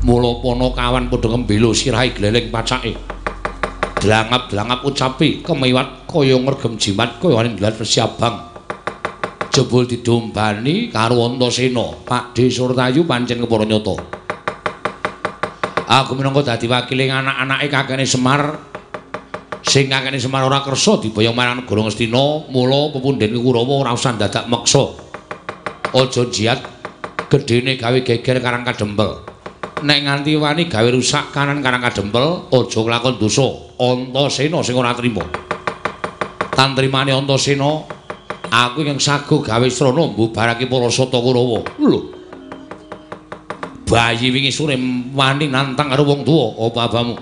Mula pono kawan padha kembelo sirahe gleleng pacake. Dlangap-dlangap ucapi kemiwat kaya ngregem jimat kaya nindlat resi abang. Jebul didombani karo Antasena, Pak De Surtayu pancen kepara nyata. Aku minangka dadi wakile anak-anake kakene Semar sing kakene Semar ora kersa diboyong marang negara Ngastina, mula pepundhen Kurawa ora usah dadak meksa. Aja jiat gedene gawe geger karang kadempel. Nek nganti wani gawe rusak kanan karang kadempel, aja nglakon dosa. Antasena sing ora trima. Tantrimane Antasena, aku yang sago gawe srana mbubarake para sata Kurawa. Lho, bayi wingi sore wani nantang karo wong tuwa apa abamu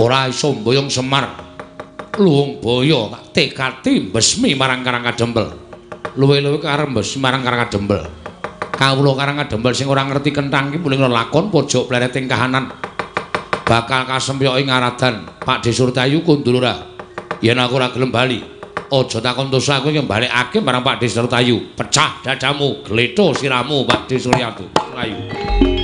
ora iso mboyong semar luwung boyo tekati besmi marang karang kadempel luwe-luwe karang besmi marang karang kadempel kawula karang kadempel sing ora ngerti kentang iki muling lakon pojok plereting kahanan. Bakal kasempyoki ngaradan Pak Desurtayu kundulura yen aku ora gelem bali. Aja takon dosa aku yang balikake marang Pak Desurtayu pecah dadamu gletho siramu Pak Desurtayu Melayu.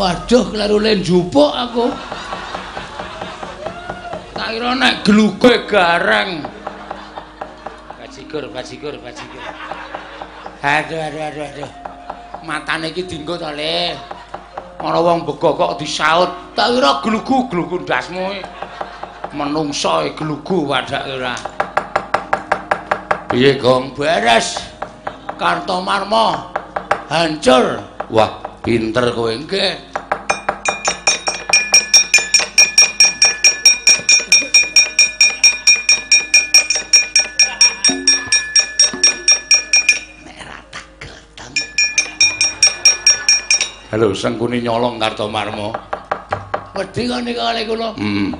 Waduh, kleru len jupuk aku. Tak kira nek gluge gareng. Bajigur, bajigur, bajigur. Aduh, aduh, aduh, aduh. Matane iki dienggo to, Le. Ana wong bego kok disaut. Tak kira glugu-glugu ndasmu. Menungso e glugu wadake ora. Piye, Gong? Beres. Kartomarma hancur. Wah, pinter kowe nggih. Halo, sengkuni nyolong Kartomarma. Wedi kok nika kali kula. Hmm.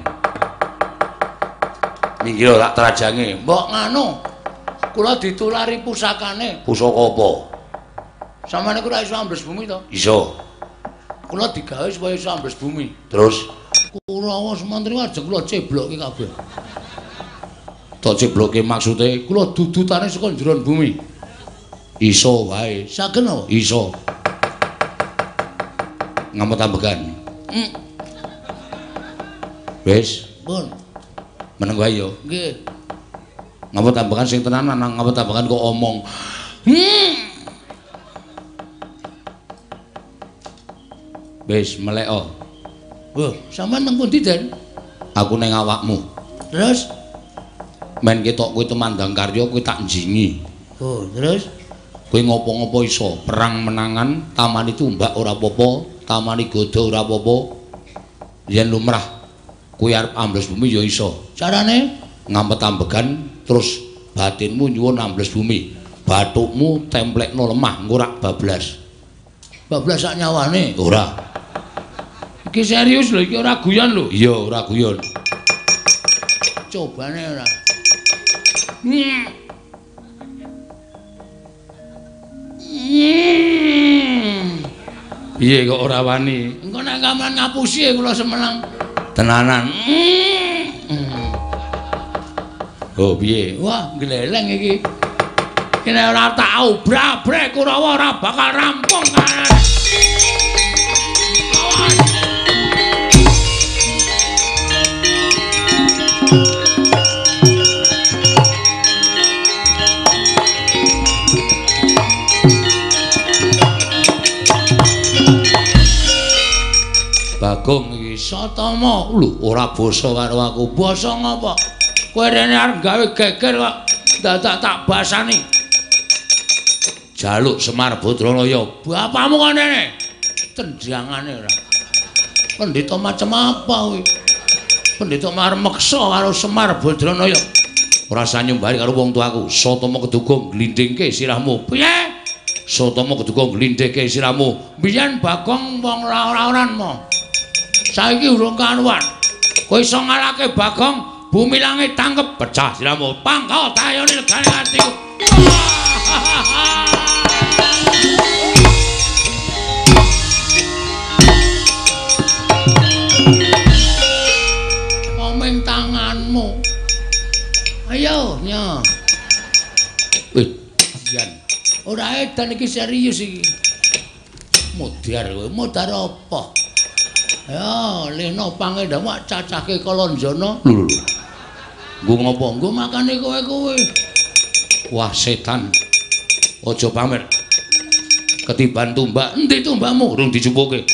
Minggir tak trajange. Mbok nganu. Kula ditulari pusakane. Pusaka apa? Samane kula iso ambles bumi to? Iso. Kula digawe supaya iso ambles bumi. Terus Kurawa semantri ajeng kula ceblokke kabeh. Tak ceblokke maksude kula dudutane saka jero bumi. Iso wae. Saken apa? Iso. Ngamot ambekan. Hmm. Wis, pun. Meneng wae yo. Nggih. Ngamot ambekan sing tenanan nang ngamot ambekan kok omong. Hmm. Wis meleko. Wah, sampean nang pundi, Den? Aku ning awakmu. Terus men ketok kowe temandang karya kowe tak jingi. Oh, terus kowe ngopo-ngopo iso perang menangan tamani tumbak ora apa-apa tamani godo ora apa-apa yen lumrah kuwi arep ambles bumi ya iso. Carane ngampet ambegan terus batinmu nyuwun ambles bumi bathukmu templekno lemah engko ora bablas. Bablas sak nyawane? Ora. Iki serius lho iki ora guyon lho. Iya ora guyon. Cobane ora. Hmm. Piye kok ora wani? Engko nek kaman ngapusi kula semenang. Tenanan. Hmm. Oh, piye? Wah, gleleng iki. Kene ora tau brabrek Kurawa ora bakal rampung kan. Bagong iki satama lho ora basa karo aku. Basa ngapa kowe rene arep gawe geger kok dadak tak basani. Jaluk Semar Badralaya bapakmu kok rene? Tendangane ora. Pendhita macam apa kuwi pendhita mar meksa karo Semar Badralaya ora sanyumbari karo wong tuaku. Satama keduga glindingke sirahmu. Piye? Satama keduga glindingke sirahmu. Biyen bagong wong ora-oranan saiki urung kanuan kowe iso ngalake bagong bumi langit tangkep pecah siramu. Pangkal tayone negane atiku. Momeng tanganmu ayo nya jan ora edan iki serius iki. Mudhar kowe mudhar apa Ya, leno pangedhamu cacake kalonjana. Lho. Nggo ngopo? Nggo makane kowe-kowe. Wah, setan. Aja pamer. Ketiban tumbak, endi tumbakmu? Urung dicupuke.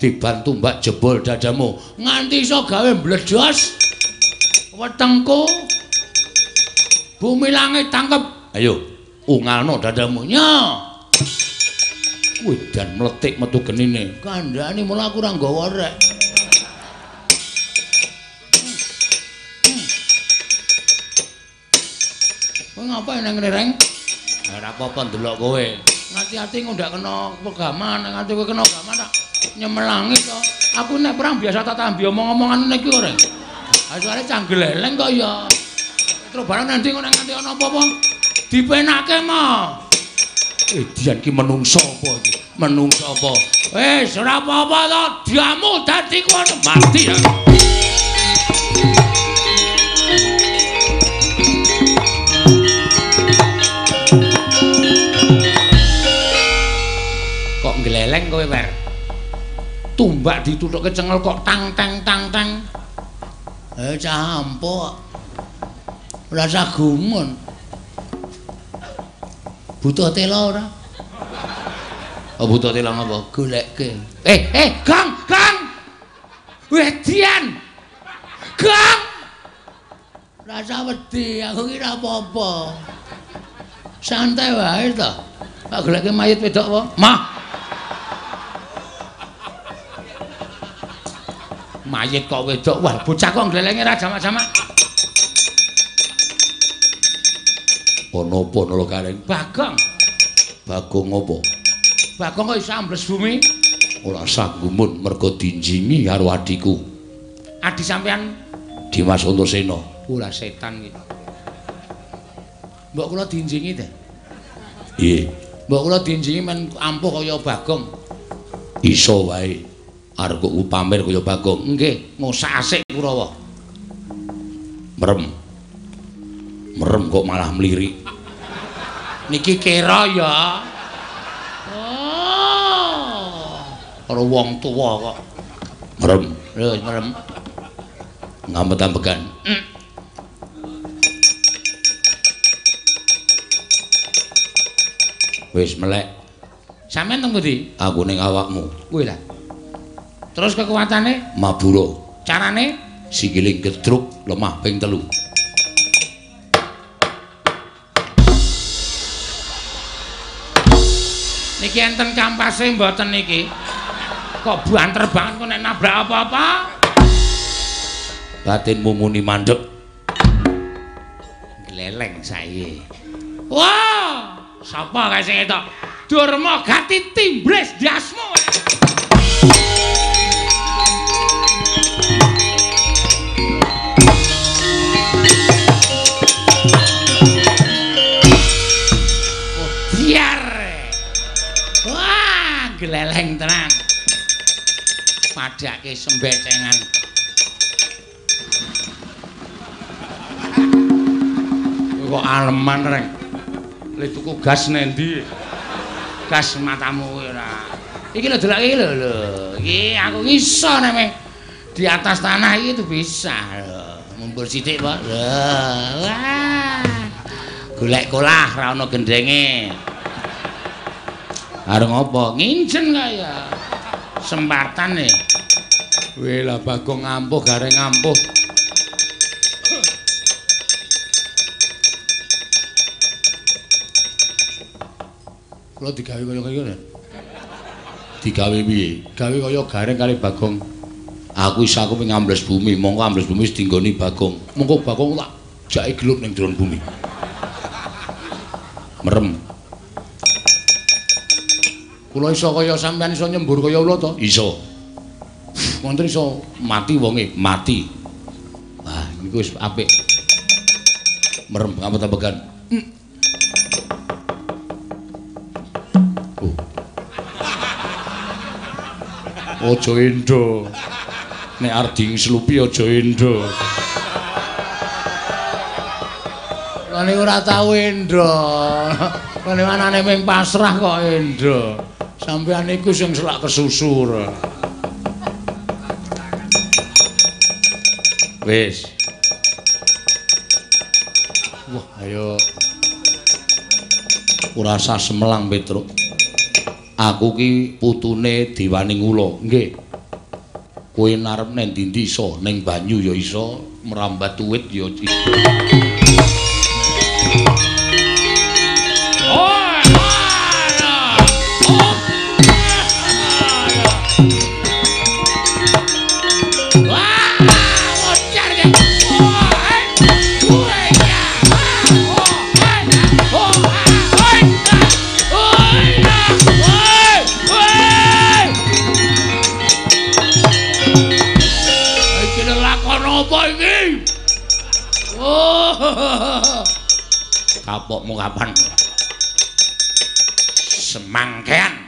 Tiban tumbak jebol dadamu. Nganti iso gawe mbledos. Wetengku. Bumi langit tangkep. Ayo, ungalno dadamu. Nyah. Wedan mletik metu genine. Kandhane mula aku ora nggawa rek. Kowe ngapa nang ngene, Reng? Ora apa-apa ndelok kowe. Ngati-ati ngundak kena pegaman, nganti kowe kena pegaman tak nyemelangi to. Aku nek perang biasa tak tambi omong-omongan ngene iki kok, Reng. Asale canggleleng kok ya. Terus barang nanti kok nganti ana apa-apa dipenake mah. Eh Dian ki menungso apa iki? Menungso apa? Wis ora apa-apa to. Diamu dadi kono. Mati ya. Kok ngleleng kowe wer? Tumbak ditutuke cengel kok tang tang tang tang. Eh campok rasa gumun. Butuh tela ora? Oh butuh tela ngapa? Golekke. Eh, eh, Kang, Kang. Wedian. Kang. Ora usah wedi, aku ki ora apa-apa. Santai wae to. Tak golekke mayit wedok apa? Mah. Mayit kok wedok. Wah, bocah kok glelenge ra jamak-jamak. Ono apa lho kareng? Bagong. Bagong apa? Bagong kok iso ambles bumi? Ora sanggumun mergo dinjingi karo adiku. Adi sampean Dimas Antasena. ora setan iki. Mbok kula dinjingi teh. Iye, Mbok kula dinjingi men ampuh kaya Bagong. iso wae. Arep kok pamer kaya Bagong. Nggih, ngosak asik Kurawa. Merem. Merem kok malah mlirik. Niki kira ya. Oh. Karo wong tuwa kok. Merem. Lho, merem. Ngamet-ambekan. Wis melek. Sampeyan teng pundi? Aku ning awakmu. Kuwi lah. Terus kekuatane, Mabura. carane Sikiling gedruk lemah ping telu. Niki enten kampase mboten niki. Kok banter banget kok nek nabrak apa-apa? Batinmu muni mandek. Gleleng sae. Wah, sapa kae sing etok? Durma Gati Timbres Dasmo. Padake sembecengan. Kok aleman reng. Le tuku gas nendi? Gas matamu ora. Iki lho delok iki lho lho. Iki aku iso nek di atas tanah iki tuh bisa lho. Mumpul sithik kok. Lho. Wah. Golek kolah ra ono gendenge. Areng apa? Nginjen kaya. Sempatan nih. Weh lah bagong ngampuh gareng ngampuh. Kula digawe kaya kaya Digawe piye? Gawe kaya gareng kali bagong. Aku isa aku ping ambles bumi, mongko ambles bumi dinggoni Bagong. Mengko bagong tak jake gelut ning jero bumi. Merem. Kula iso kaya sampean iso nyembur kaya ula to? Iso. Wonten iso mati wonge. Mati. Wah, niku wis apik. Merem ngamet-ambekan. Oh. Aja endo. Nek arding slupi aja endo. Lan ora tau endo. Lan anane ming pasrah kok endo. Sampeyan iku sing selak kesusur. Wis. Wah, ayo usah semelang Petruk. Aku ki putune Diwaning Ula. nggih. Kowe narep nang ndi iso, ning banyu ya iso, merambat tuwit ya iso. Oh, Kapan? Semangkean.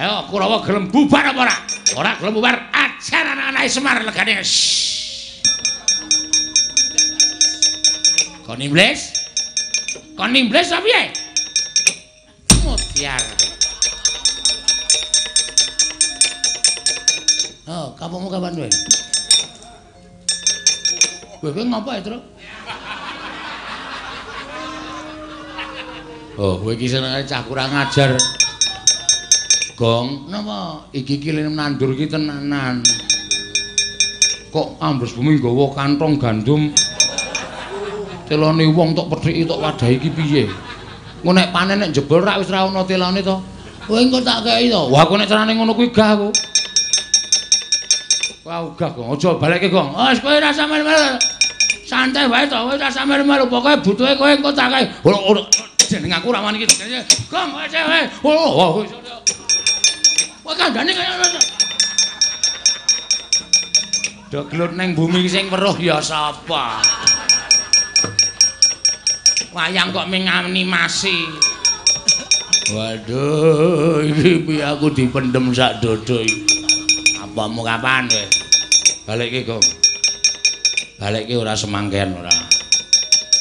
Ayo Kurawa gelem bubar apa ora? Ora gelem bubar, ajar anak-anak Semar legane. Kon iblis? Kon iblis apa piye? Mutiar. Oh, kapanmu kapan kowe? Kowe ngapa ya, Oh, kowe iki senengane cah kurang ajar. Gong, Napa? iki kilene nandur iki tenanan. Kok ambles bumi nggawa kantong gandum. Telone wong tok pedhiki tok wadahi iki piye? Engko nek panen nek jebol rak wis ra ono telone to. Kowe engko tak kei to. Wah, kok nek carane ngono kuwi gah aku. Wah, gah kok. Aja balekke, Gong. Wes kowe ora sampe melu. Santai wae to, kowe ora sampe melu. Pokoke butuhe kowe engko tak kei. Jeneng aku ra wani iki. Gong, wes wes. Oh, oh, Kowe kandhane kaya ngono. Do gelut neng bumi sing weruh ya sapa? Wayang kok ming animasi. Waduh, iki piye aku dipendem sak dodo iki. Apamu kapan kowe? Balikke, Gong. Balikke ora semangken ora.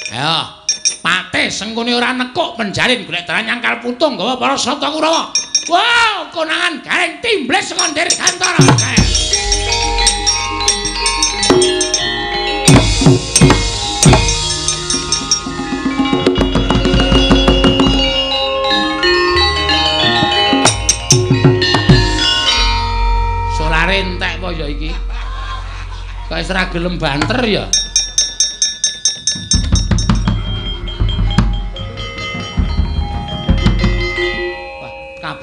Ayo, Patih sengkune ora nekuk penjalin golek dalan nyangkal putung gawa para sata Kurawa. Wow, konangan garing timbles saka Dirgantara. Solare entek apa ya iki? Wis ora gelem banter ya?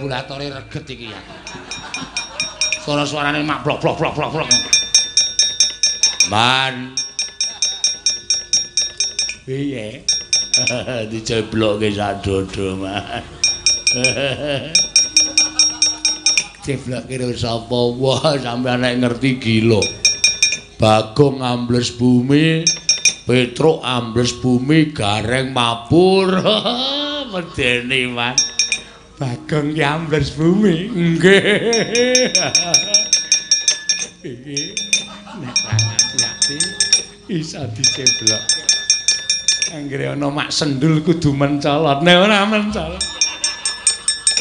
Kabulatore reget iki ya. Suara-suarane mak blok blok blok blok blok. Man. Piye? Diceblokke sak dodo, Man. Ceblok kira sapa wah sampeyan nek ngerti gila. Bagong ambles bumi, Petruk ambles bumi, Gareng mabur. Medeni, Man. Bagong ki ambles bumi. Nggih. Iki nek hati iso diceblok. Anggere ana mak sendul kudu mencolot. Nek ora mencolot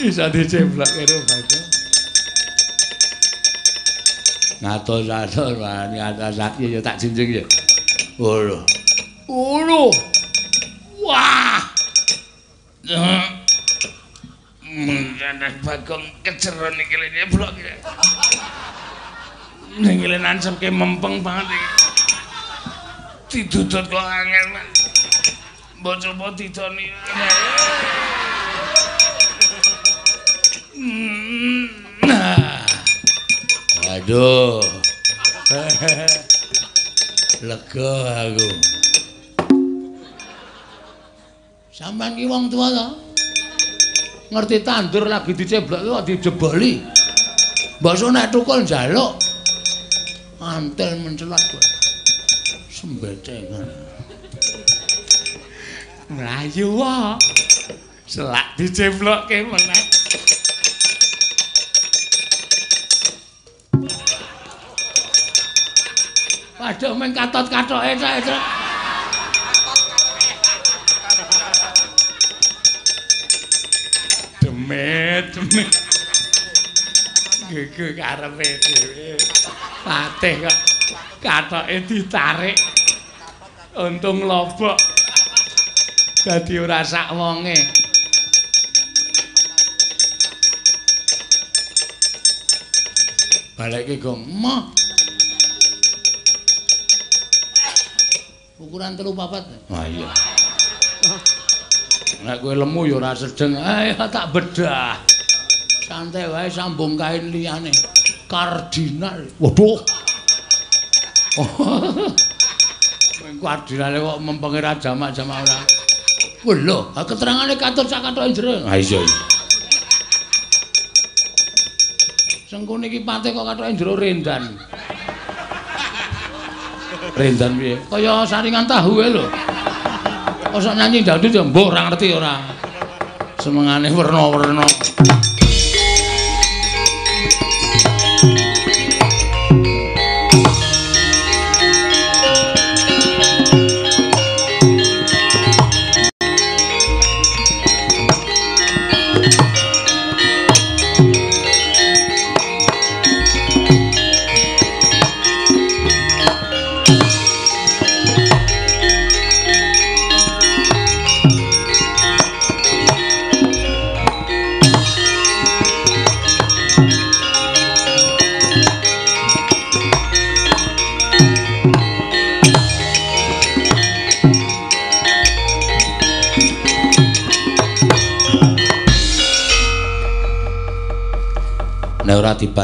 iso diceblok karo Bagong. ngatos atur wani atas sakti ya tak jinjing ya ngono ngono wah Mendadak bagong keceron iki lene blok iki. Ning ngene nancep ke mempeng banget iki. Didudut kok angel, Mas. Mbok coba didoni. Nah. Waduh. Lega aku. Sampeyan ki wong tuwa to. Ngerti tandur lagi diceblok kok dijeboli. Mbok nek tukul njaluk. Antel mencelat kowe. Sembetengan. Melayu wae. Selak diceblokke meneh. Waduh meng katot-katoke ta, Demit, demit. Gege karepe dhewe. Patih kok katoke ditarik. Untung lobok. Dadi ora sak wonge. Balekke gong. Mah. Ukuran telu papat. Ah iya. Nek kowe lemu ya ora sedeng. Ayo tak bedah. Santai wae sambung kain liyane. Kardinal. Waduh. Kardinale kok mempenge ra jamak-jamak ora. Lho, ha keterangane katut sak katoke jero. Ah iya. Sengkune iki pate kok katoke jero rendan. Rendan piye? Kaya saringan tahu lho. Kosok nyanyi dangdut ya mbok ora ngerti ora. Semengane werna-werna.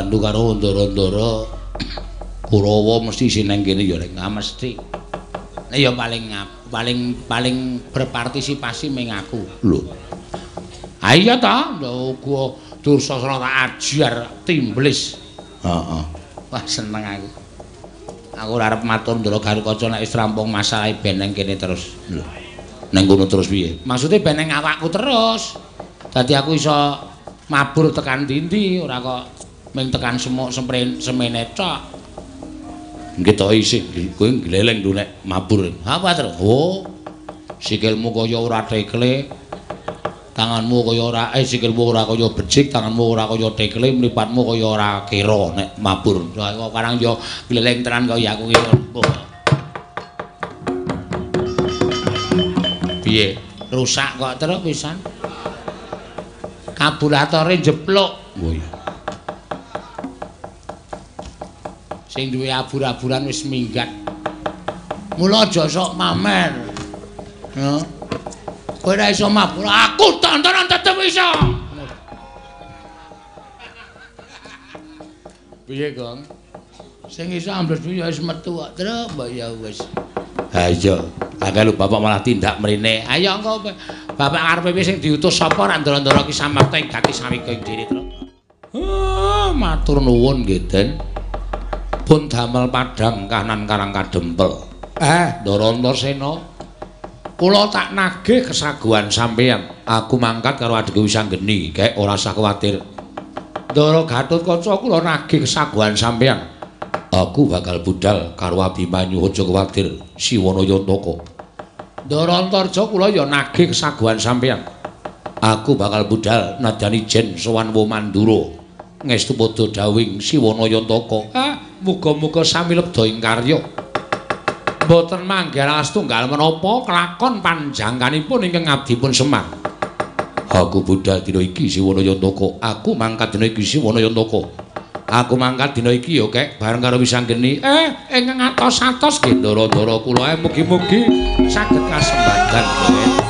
Dibantu karo ndara-ndara Kurawa mesti sineng kene ya nek mesti. Nek ya paling paling paling berpartisipasi ming aku. Lho. Ha iya ta, uga Dursasana tak ajar timblis. Heeh. Wah seneng aku. Aku ora arep matur ndara Garukaca nek wis rampung masalah beneng kene terus. Lho. Neng kono terus piye? Maksude beneng awakku terus. Dadi aku iso mabur tekan ndi ora kok ming tekan semuk sempren semene tok. Nggih to isih kowe gleleng lho nek mabur. Apa terus? Oh. Sikilmu kaya ora tekle. Tanganmu kaya ora eh sikilmu ora kaya becik, tanganmu ora kaya tekle, mripatmu kaya ora kira nek mabur. Kok karang yo gleleng tenan kaya aku iki. Piye? Rusak kok terus pisan. Kabulatore jepluk. Oh iya. Sing duwe abur-aburan wis minggat. Mula aja sok mamer. Ya. Kowe ora iso mabur, aku tontonan tetep iso. Piye, Gong? Sing iso ambles ya wis metu kok, terus mbok ya wis. Ha iya. Akeh lho bapak malah tindak mrene. Ayo engko bapak arepe sing diutus sapa ra ndara-ndara ki samakta ing gati sawika ing diri terus. Oh, matur nuwun nggih, Den. Pun damel padhang kanan karang kadempel. Eh, Ndara Antasena. Kula tak nagih kesaguhan sampeyan. Aku mangkat karo adikku Wisanggeni, kek ora usah kuwatir. Ndara Gatotkaca kula nagih kesaguhan sampeyan. Aku bakal budal karo Abimanyu aja kuwatir Siwana Yantaka. Ndara Antarja kula ya nagih kesaguhan sampeyan. Aku bakal budal nadyan ijen sowan Womandura. Ngestu padha dawing Siwana Yantaka. Ah, muga-muga sami lebda ing karya. Mboten mangger tunggal menapa kelakon panjangkanipun ingkang abdipun Semar. Aku budal dina iki Siwana Yantaka. Aku mangkat dina iki Siwana Yantaka. Aku mangkat dina iki ya kek bareng karo Wisanggeni. Eh, ingkang atos-atos nggih ndara-ndara kula mugi-mugi saged kasembadan.